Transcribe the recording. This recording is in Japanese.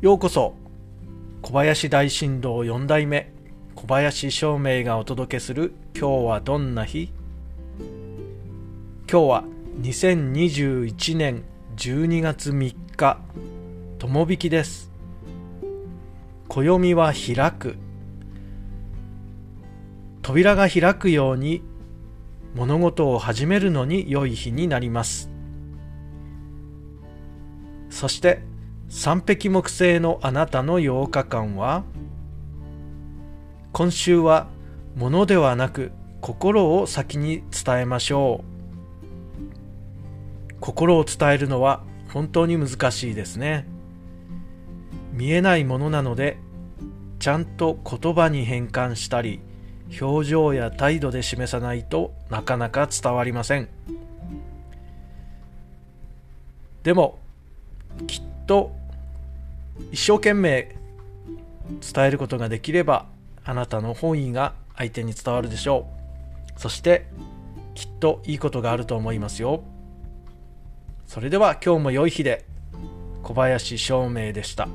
ようこそ。小林大震動4代目。小林照明がお届けする。今日はどんな日？今日は2021年12月3日友引きです。暦は開く。扉が開くように物事を始めるのに良い日になります。そして三匹木星のあなたの8日間は今週は物ではなく心を先に伝えましょう。心を伝えるのは本当に難しいですね。見えないものなのでちゃんと言葉に変換したり表情や態度で示さないとなかなか伝わりません。でもきっと一生懸命伝えることができればあなたの本意が相手に伝わるでしょうそしてきっといいことがあると思いますよそれでは今日も良い日で小林照明でした。